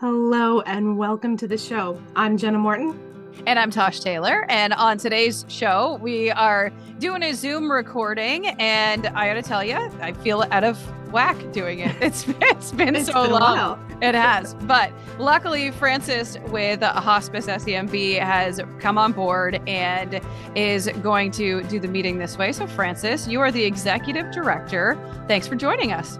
Hello and welcome to the show. I'm Jenna Morton. And I'm Tosh Taylor. And on today's show, we are doing a Zoom recording. And I got to tell you, I feel out of whack doing it. It's, it's been It's so been long. It has. But luckily, Francis with Hospice SENB has come on board and is going to do the meeting this way. So, Francis, you are the executive director. Thanks for joining us.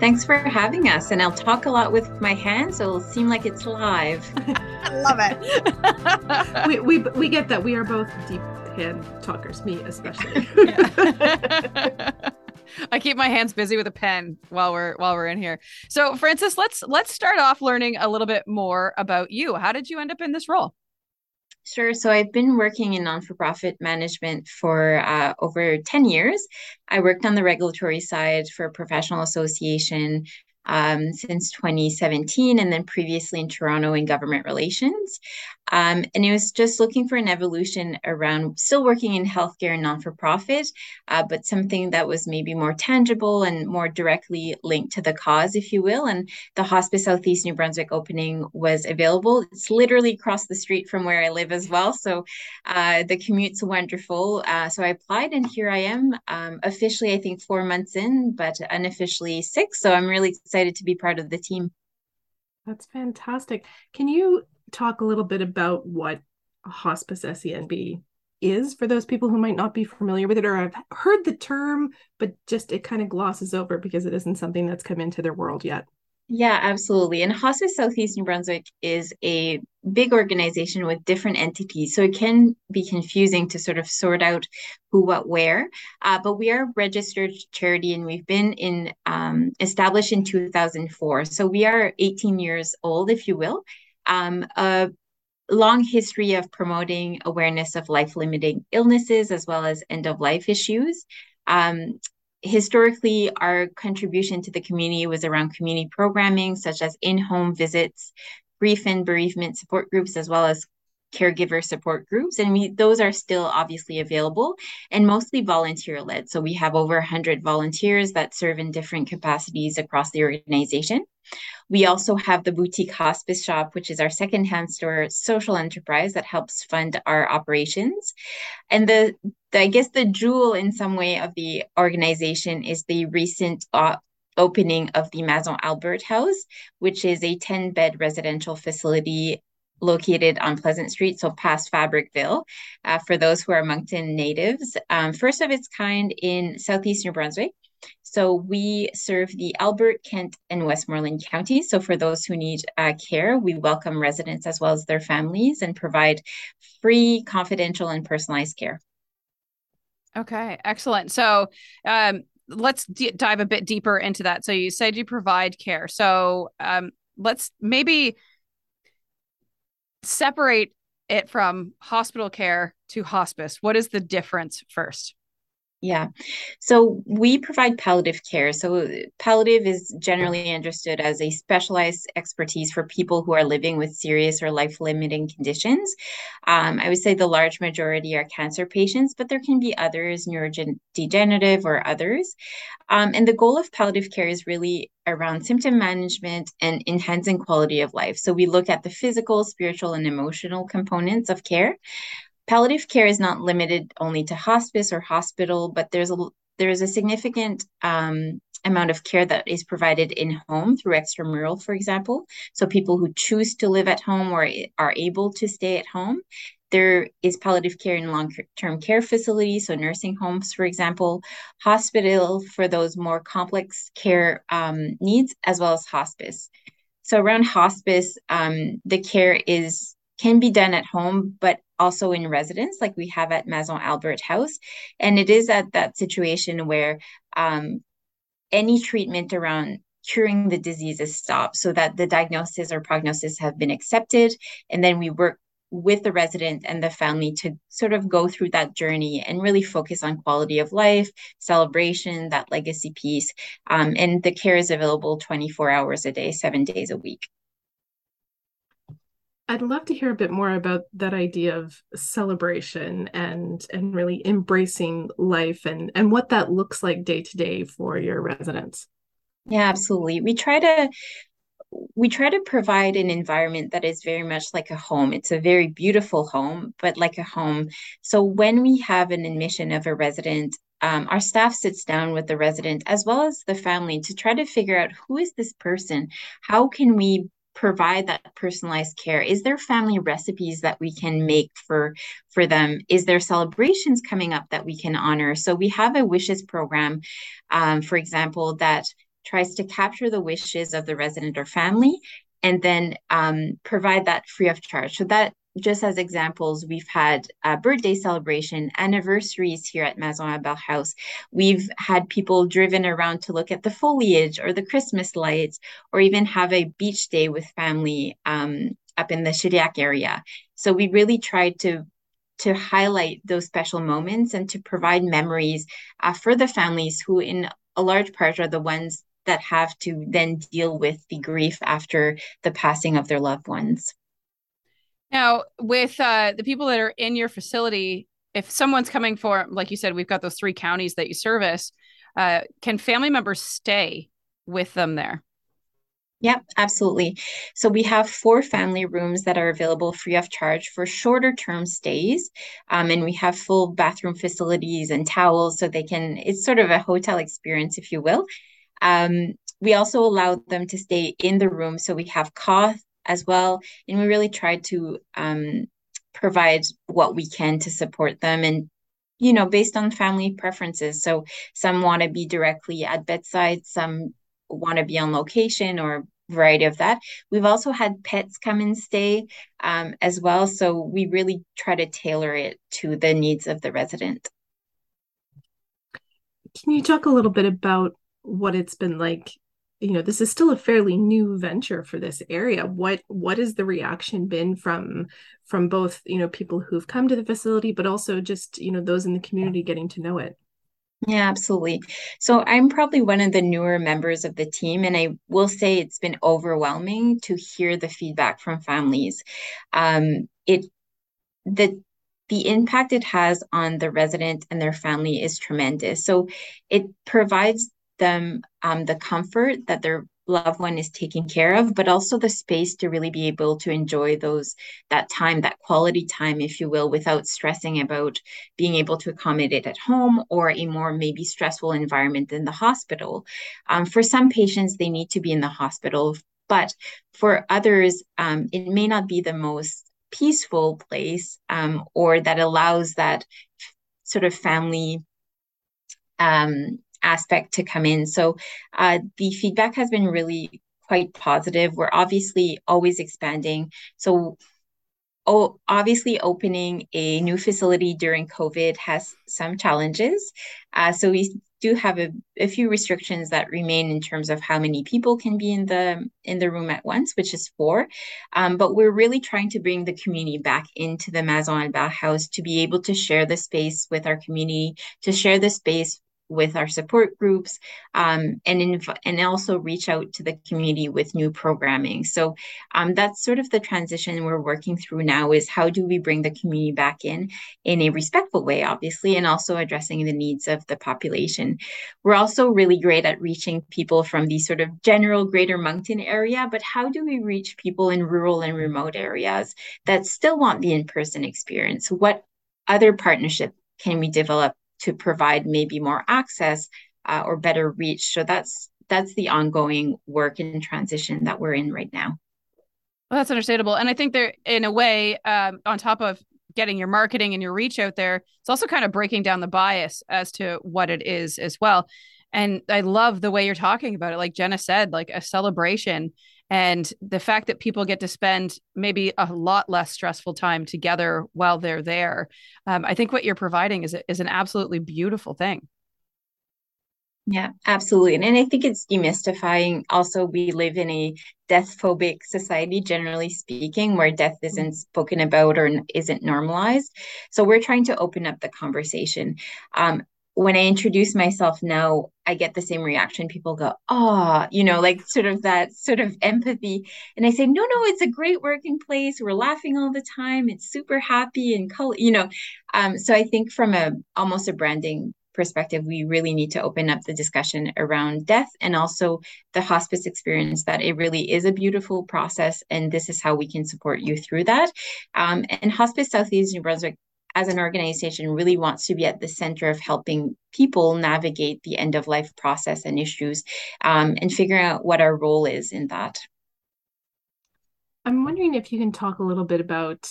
Thanks for having us. And I'll talk a lot with my hands, so it'll seem like it's live. I love it. We, we we get that we are both deep hand talkers, me especially. I keep my hands busy with a pen while we're while we're in here. So, Francis, let's let's start off learning a little bit more about you. How did you end up in this role? Sure. So I've been working in non for profit management for uh, over 10 years. I worked on the regulatory side for a professional association um, since 2017, and then previously in Toronto in government relations. Um, and it was just looking for an evolution around still working in healthcare and non for profit, uh, but something that was maybe more tangible and more directly linked to the cause, if you will. And the Hospice Southeast New Brunswick opening was available. It's literally across the street from where I live as well. So uh, the commute's wonderful. Uh, so I applied, and here I am. Um, officially, I think four months in, but unofficially six. So I'm really excited to be part of the team. That's fantastic. Can you talk a little bit about what hospice SENB is for those people who might not be familiar with it or have heard the term, but just it kind of glosses over because it isn't something that's come into their world yet? Yeah, absolutely. And Hospice Southeast New Brunswick is a big organization with different entities. So it can be confusing to sort of sort out who, what, where. Uh, but we are a registered charity and we've been in um, established in 2004. So we are 18 years old, if you will. Um, a long history of promoting awareness of life limiting illnesses as well as end of life issues. Um, historically, our contribution to the community was around community programming, such as in home visits, grief and bereavement support groups, as well as caregiver support groups. And we those are still obviously available and mostly volunteer led so we have over 100 volunteers that serve in different capacities across the organization we also have the boutique hospice shop which is our secondhand store social enterprise that helps fund our operations and the, the i guess the jewel in some way of the organization is the recent uh, opening of the Maison Albert House, which is a 10 bed residential facility located on Pleasant Street, so past Fabricville, uh, for those who are Moncton natives. Um, first of its kind in southeast New Brunswick. So we serve the Albert, Kent, and Westmorland counties. So for those who need uh, care, we welcome residents as well as their families and provide free, confidential, and personalized care. Okay, excellent. So, um, let's d- dive a bit deeper into that. So, you said you provide care. So, um, let's maybe separate it from hospital care to hospice. What is the difference first? Yeah. So we provide palliative care. So palliative is generally understood as a specialized expertise for people who are living with serious or life-limiting conditions. Um, I would say the large majority are cancer patients, but there can be others, neurodegenerative or others. Um, and the goal of palliative care is really around symptom management and enhancing quality of life. So we look at the physical, spiritual, and emotional components of care palliative care is not limited only to hospice or hospital, but there's a there's a significant um, amount of care that is provided in home through extramural, for example. So people who choose to live at home or are able to stay at home. There is palliative care in long-term care facilities, so nursing homes, for example, hospital for those more complex care um, needs, as well as hospice. So around hospice, um, the care is can be done at home, but also in residence, like we have at Maison Albert House. And it is at that situation where um, any treatment around curing the disease is stopped so that the diagnosis or prognosis have been accepted. And then we work with the resident and the family to sort of go through that journey and really focus on quality of life, celebration, that legacy piece. Um, and the care is available 24 hours a day, seven days a week. I'd love to hear a bit more about that idea of celebration and and really embracing life and and what that looks like day to day for your residents. Yeah, absolutely. We try to we try to provide an environment that is very much like a home. It's a very beautiful home, but like a home. So when we have an admission of a resident, um, our staff sits down with the resident as well as the family to try to figure out who is this person? How can we provide that personalized care? Is there family recipes that we can make for for them? Is there celebrations coming up that we can honor? So we have a wishes program um, for example that tries to capture the wishes of the resident or family and then um, provide that free of charge. So that just as examples, we've had a birthday celebration, anniversaries here at Maison Albert House. We've had people driven around to look at the foliage or the Christmas lights, or even have a beach day with family um, up in the Shediac area. So we really tried to to highlight those special moments and to provide memories uh, for the families who, in a large part, are the ones that have to then deal with the grief after the passing of their loved ones. Now, with uh, the people that are in your facility, if someone's coming for, like you said, we've got those three counties that you service, uh, can family members stay with them there? Yep, absolutely. So we have four family rooms that are available free of charge for shorter term stays. Um, and we have full bathroom facilities and towels so they can, it's sort of a hotel experience, if you will. Um, we also allow them to stay in the room. So we have cough as well. And we really tried to um, provide what we can to support them and you know based on family preferences. So some want to be directly at bedside some want to be on location or variety of that. We've also had pets come and stay um, as well. So we really try to tailor it to the needs of the resident. Can you talk a little bit about what it's been like you know this is still a fairly new venture for this area what what has the reaction been from from both you know people who've come to the facility but also just you know those in the community getting to know it yeah, absolutely. So I'm probably one of the newer members of the team, and I will say it's been overwhelming to hear the feedback from families. Um, it the the impact it has on the resident and their family is tremendous. So it provides them um, the comfort that their loved one is taken care of but also the space to really be able to enjoy those that time that quality time if you will without stressing about being able to accommodate at home or a more maybe stressful environment in the hospital. Um, for some patients they need to be in the hospital but for others um, it may not be the most peaceful place um, or that allows that sort of family um, aspect to come in. So uh, the feedback has been really quite positive. We're obviously always expanding. So oh, obviously opening a new facility during COVID has some challenges. Uh, so we do have a, a few restrictions that remain in terms of how many people can be in the in the room at once, which is four. Um, but we're really trying to bring the community back into the Maison Albert House to be able to share the space with our community, to share the space with our support groups um, and inv- and also reach out to the community with new programming. So um, that's sort of the transition we're working through now is how do we bring the community back in in a respectful way, obviously, and also addressing the needs of the population. We're also really great at reaching people from the sort of general Greater Moncton area, but how do we reach people in rural and remote areas that still want the in-person experience? What other partnership can we develop to provide maybe more access uh, or better reach. So that's that's the ongoing work and transition that we're in right now. Well, that's understandable, and I think there, in a way, um, on top of getting your marketing and your reach out there, it's also kind of breaking down the bias as to what it is as well. And I love the way you're talking about it. Like Jenna said, like a celebration and the fact that people get to spend maybe a lot less stressful time together while they're there um, i think what you're providing is, is an absolutely beautiful thing. Yeah absolutely. And, and i think it's demystifying. Also we live in a death phobic society generally speaking where death mm-hmm. isn't spoken about or isn't normalized. So we're trying to open up the conversation. Um, when I introduce myself now, I get the same reaction. People go, oh, you know, like sort of that sort of empathy. And I say, no, no, it's a great working place. We're laughing all the time. It's super happy and color, you know. Um, so I think from a almost a branding perspective, we really need to open up the discussion around death and also the hospice experience that it really is a beautiful process. And this is how we can support you through that. Um, and Hospice Southeast New Brunswick as an organization really wants to be at the center of helping people navigate the end of life process and issues um, and figuring out what our role is in that. I'm wondering if you can talk a little bit about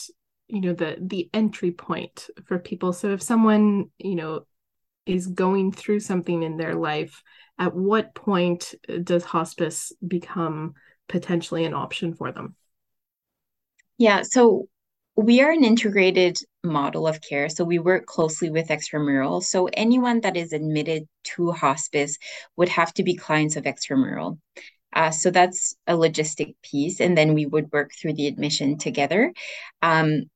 you know the the entry point for people so if someone you know is going through something in their life at what point does hospice become potentially an option for them yeah so we are an integrated model of care. So we work closely with extramural. So anyone that is admitted to hospice would have to be clients of extramural. Uh, so that's a logistic piece. And then we would work through the admission together. Um,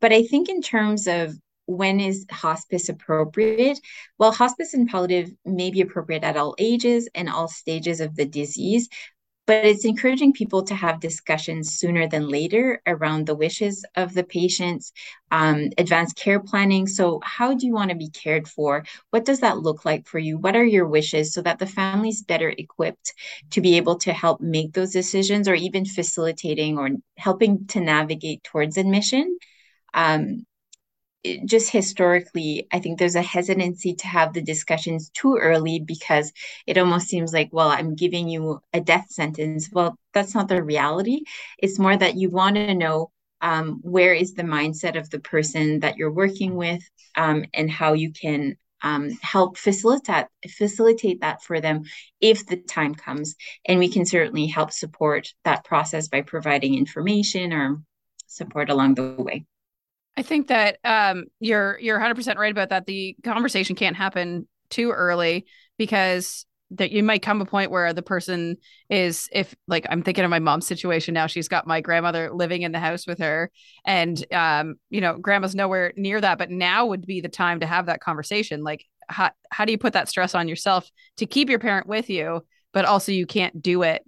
but I think in terms of when is hospice appropriate? Well, hospice and palliative may be appropriate at all ages and all stages of the disease, but it's encouraging people to have discussions sooner than later around the wishes of the patients, um, advanced care planning. So, how do you want to be cared for? What does that look like for you? What are your wishes so that the family's better equipped to be able to help make those decisions or even facilitating or helping to navigate towards admission? Um, just historically, I think there's a hesitancy to have the discussions too early because it almost seems like, well, I'm giving you a death sentence. Well, that's not the reality. It's more that you want to know um, where is the mindset of the person that you're working with um, and how you can um, help facilitate facilitate that for them if the time comes. And we can certainly help support that process by providing information or support along the way. I think that um, you're you're 100% right about that. The conversation can't happen too early because that you might come a point where the person is if like I'm thinking of my mom's situation now she's got my grandmother living in the house with her and um you know grandma's nowhere near that but now would be the time to have that conversation like how how do you put that stress on yourself to keep your parent with you but also you can't do it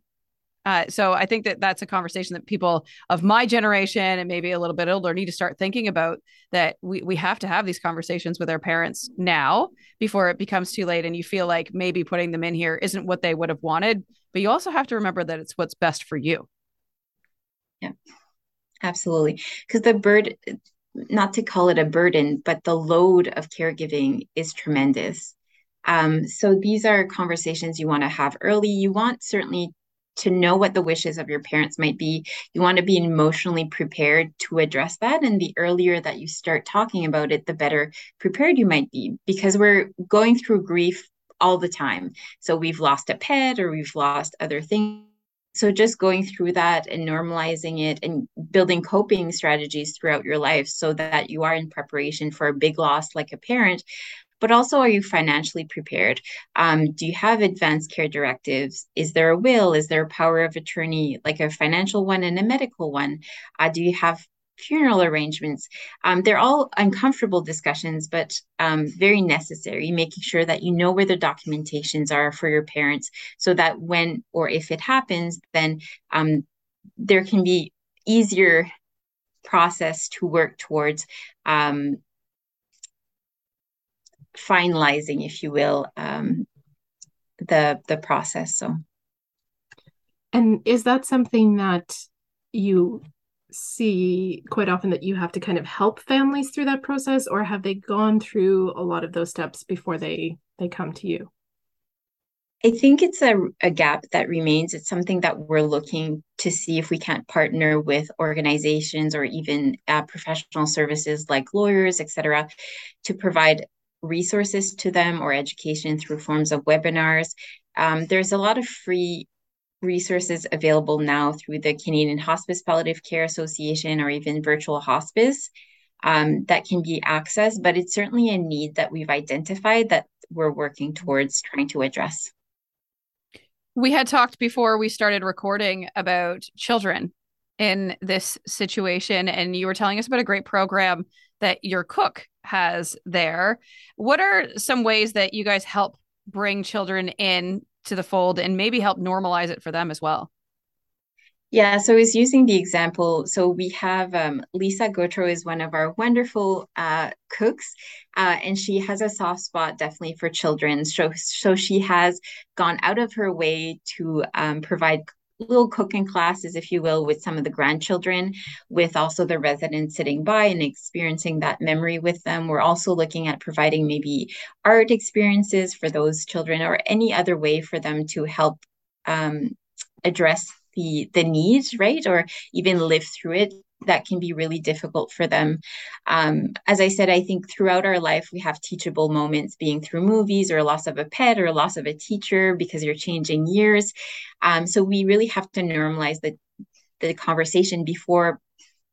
uh, so I think that that's a conversation that people of my generation and maybe a little bit older need to start thinking about that we, we have to have these conversations with our parents now before it becomes too late and you feel like maybe putting them in here isn't what they would have wanted but you also have to remember that it's what's best for you. Yeah absolutely. Because the bird not to call it a burden but the load of caregiving is tremendous. Um, so these are conversations you want to have early. You want certainly to know what the wishes of your parents might be. You want to be emotionally prepared to address that. And the earlier that you start talking about it, the better prepared you might be because we're going through grief all the time. So we've lost a pet or we've lost other things. So just going through that and normalizing it and building coping strategies throughout your life so that you are in preparation for a big loss like a parent but also are you financially prepared? Um, do you have advanced care directives? Is there a will? Is there a power of attorney, like a financial one and a medical one? Uh, do you have funeral arrangements? Um, they're all uncomfortable discussions, but um, very necessary, making sure that you know where the documentations are for your parents so that when or if it happens, then um, there can be easier process to work towards um, finalizing, if you will, um, the the process. So, and is that something that you see quite often that you have to kind of help families through that process, or have they gone through a lot of those steps before they they come to you? I think it's a, a gap that remains. It's something that we're looking to see if we can't partner with organizations or even uh, professional services like lawyers, et cetera, to provide resources to them or education through forms of webinars. Um, there's a lot of free resources available now through the Canadian Hospice Palliative Care Association or even virtual hospice um, that can be accessed, but it's certainly a need that we've identified that we're working towards trying to address. We had talked before we started recording about children in this situation, and you were telling us about a great program that your cook has there. What are some ways that you guys help bring children in to the fold and maybe help normalize it for them as well? Yeah, so I was using the example. So we have um, Lisa Gotro is one of our wonderful uh, cooks, uh, and she has a soft spot definitely for children. So, so she has gone out of her way to um, provide little cooking classes, if you will, with some of the grandchildren, with also the residents sitting by and experiencing that memory with them. We're also looking at providing maybe art experiences for those children or any other way for them to help um, address the the needs right or even live through it that can be really difficult for them. Um, as i said i think throughout our life we have teachable moments being through movies or loss of a pet or loss of a teacher because you're changing years. Um, so we really have to normalize the the conversation before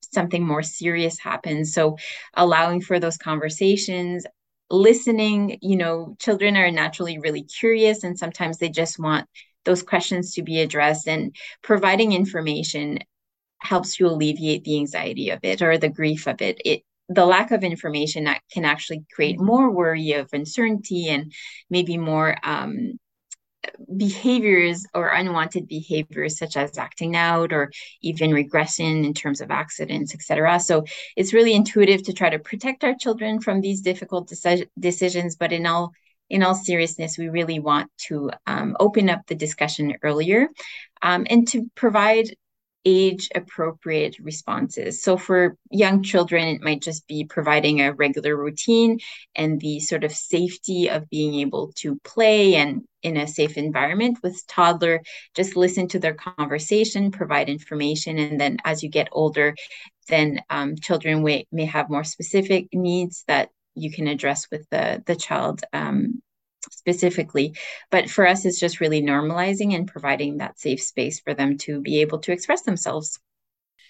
something more serious happens. So allowing for those conversations listening you know children are naturally really curious and sometimes they just want those questions to be addressed and providing information helps you alleviate the anxiety of it or the grief of it it the lack of information that can actually create mm-hmm. more worry of uncertainty and maybe more um, behaviors or unwanted behaviors such as acting out or even regression in terms of accidents etc so it's really intuitive to try to protect our children from these difficult deci- decisions but in all in all seriousness, we really want to um, open up the discussion earlier um, and to provide age appropriate responses. So for young children, it might just be providing a regular routine and the sort of safety of being able to play and in a safe environment. With toddler, just listen to their conversation, provide information, and then as you get older, then um, children may, may have more specific needs that you can address with the the child um, specifically but for us it's just really normalizing and providing that safe space for them to be able to express themselves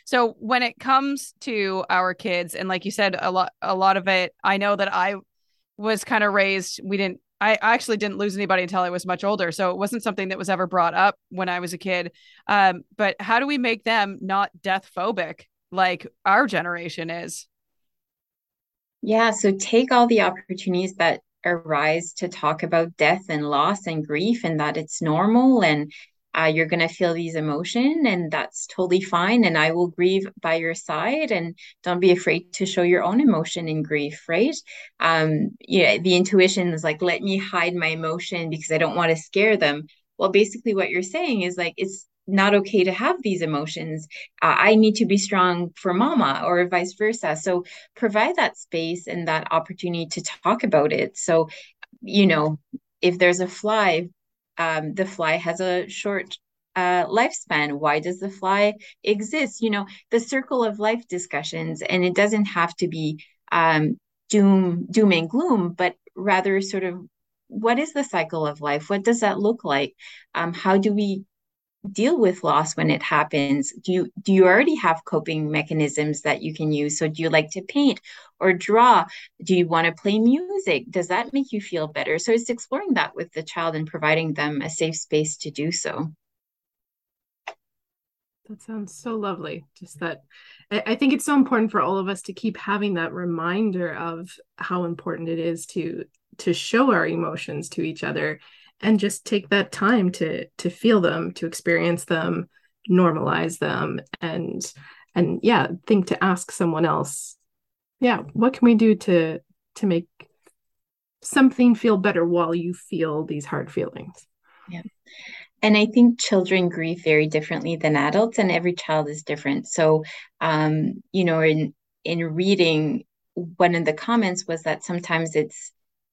so when it comes to our kids and like you said a lot a lot of it i know that i was kind of raised we didn't I actually didn't lose anybody until I was much older. So it wasn't something that was ever brought up when I was a kid. Um, but how do we make them not death phobic like our generation is? Yeah, so take all the opportunities that arise to talk about death and loss and grief and that it's normal and uh, you're going to feel these emotion and that's totally fine and i will grieve by your side and don't be afraid to show your own emotion in grief right? Um yeah the intuition is like let me hide my emotion because i don't want to scare them. Well basically what you're saying is like it's not okay to have these emotions. Uh, I need to be strong for mama or vice versa. So provide that space and that opportunity to talk about it. So, you know, if there's a fly, um, the fly has a short uh, lifespan. Why does the fly exist? You know, the circle of life discussions, and it doesn't have to be um, doom, doom and gloom, but rather sort of what is the cycle of life? What does that look like? Um, how do we deal with loss when it happens? Do you do you already have coping mechanisms that you can use? So do you like to paint or draw? Do you want to play music? Does that make you feel better? So it's exploring that with the child and providing them a safe space to do so. That sounds so lovely just that i think it's so important for all of us to keep having that reminder of how important it is to to show our emotions to each other and just take that time to to feel them to experience them normalize them and and yeah think to ask someone else yeah what can we do to to make something feel better while you feel these hard feelings? Yeah. And i think children grieve very differently than adults and every child is different. So um you know in in reading one of the comments was that sometimes it's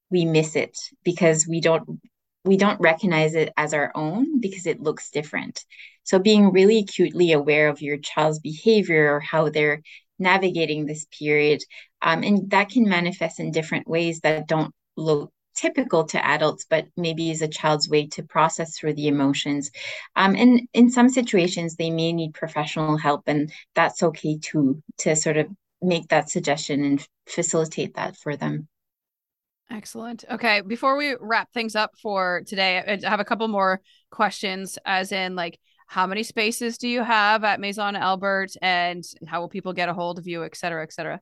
we miss it because we don't we don't recognize it as our own because it looks different. So being really acutely aware of your child's behavior or how they're navigating this period, um, and that can manifest in different ways that don't look typical to adults, but maybe is a child's way to process through the emotions. Um, and in some situations, they may need professional help, and that's okay too, to sort of make that suggestion and facilitate that for them. Excellent. Okay, before we wrap things up for today, I have a couple more questions, as in, like, how many spaces do you have at Maison Albert, and how will people get a hold of you, et cetera, et cetera?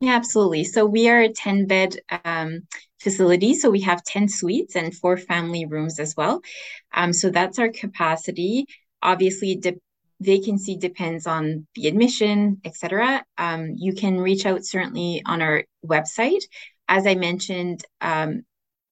Yeah, absolutely. So we are a 10 bed um, facility. So we have 10 suites and four family rooms as well. Um, so that's our capacity. Obviously, de- vacancy depends on the admission, etc. Um, you can reach out certainly on our website. As I mentioned, um,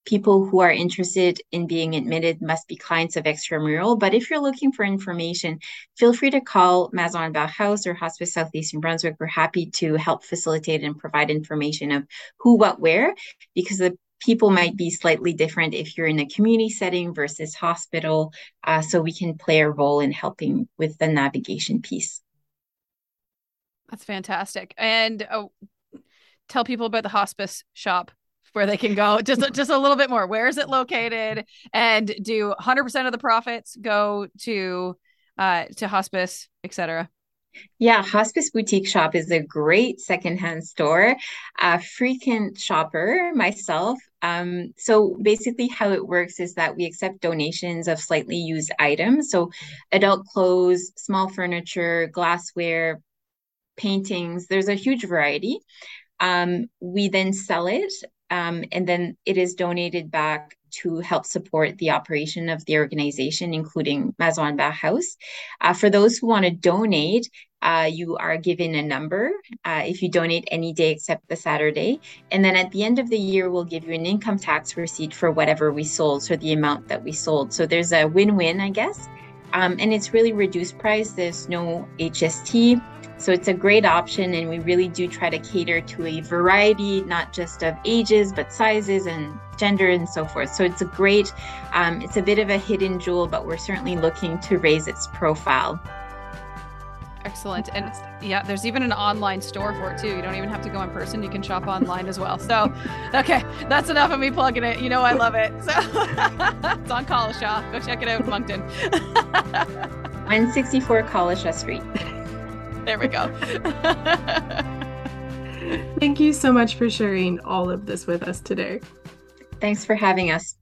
people who are interested in being admitted must be clients of extramural. But if you're looking for information, feel free to call Maison House or Hospice Southeast Brunswick. We're happy to help facilitate and provide information of who, what, where, because the people might be slightly different if you're in a community setting versus hospital. Uh, so we can play a role in helping with the navigation piece. That's fantastic. And oh, tell people about the hospice shop where they can go just just a little bit more where is it located and do 100% of the profits go to uh to hospice etc yeah, Hospice Boutique Shop is a great secondhand store. A frequent shopper myself. Um, so basically, how it works is that we accept donations of slightly used items. So adult clothes, small furniture, glassware, paintings. There's a huge variety. Um, we then sell it um, and then it is donated back to help support the operation of the organization, including Maison Bauhaus. Uh, for those who want to donate, uh, you are given a number uh, if you donate any day except the Saturday. And then at the end of the year, we'll give you an income tax receipt for whatever we sold, so the amount that we sold. So there's a win win, I guess. Um, and it's really reduced price. There's no HST. So it's a great option, and we really do try to cater to a variety, not just of ages, but sizes and gender and so forth. So it's a great, um, it's a bit of a hidden jewel, but we're certainly looking to raise its profile. Excellent. And yeah, there's even an online store for it too. You don't even have to go in person. You can shop online as well. So, okay, that's enough of me plugging it. You know, I love it. So it's on Collishaw. Go check it out in Moncton. 164 Collishaw Street. There we go. Thank you so much for sharing all of this with us today. Thanks for having us.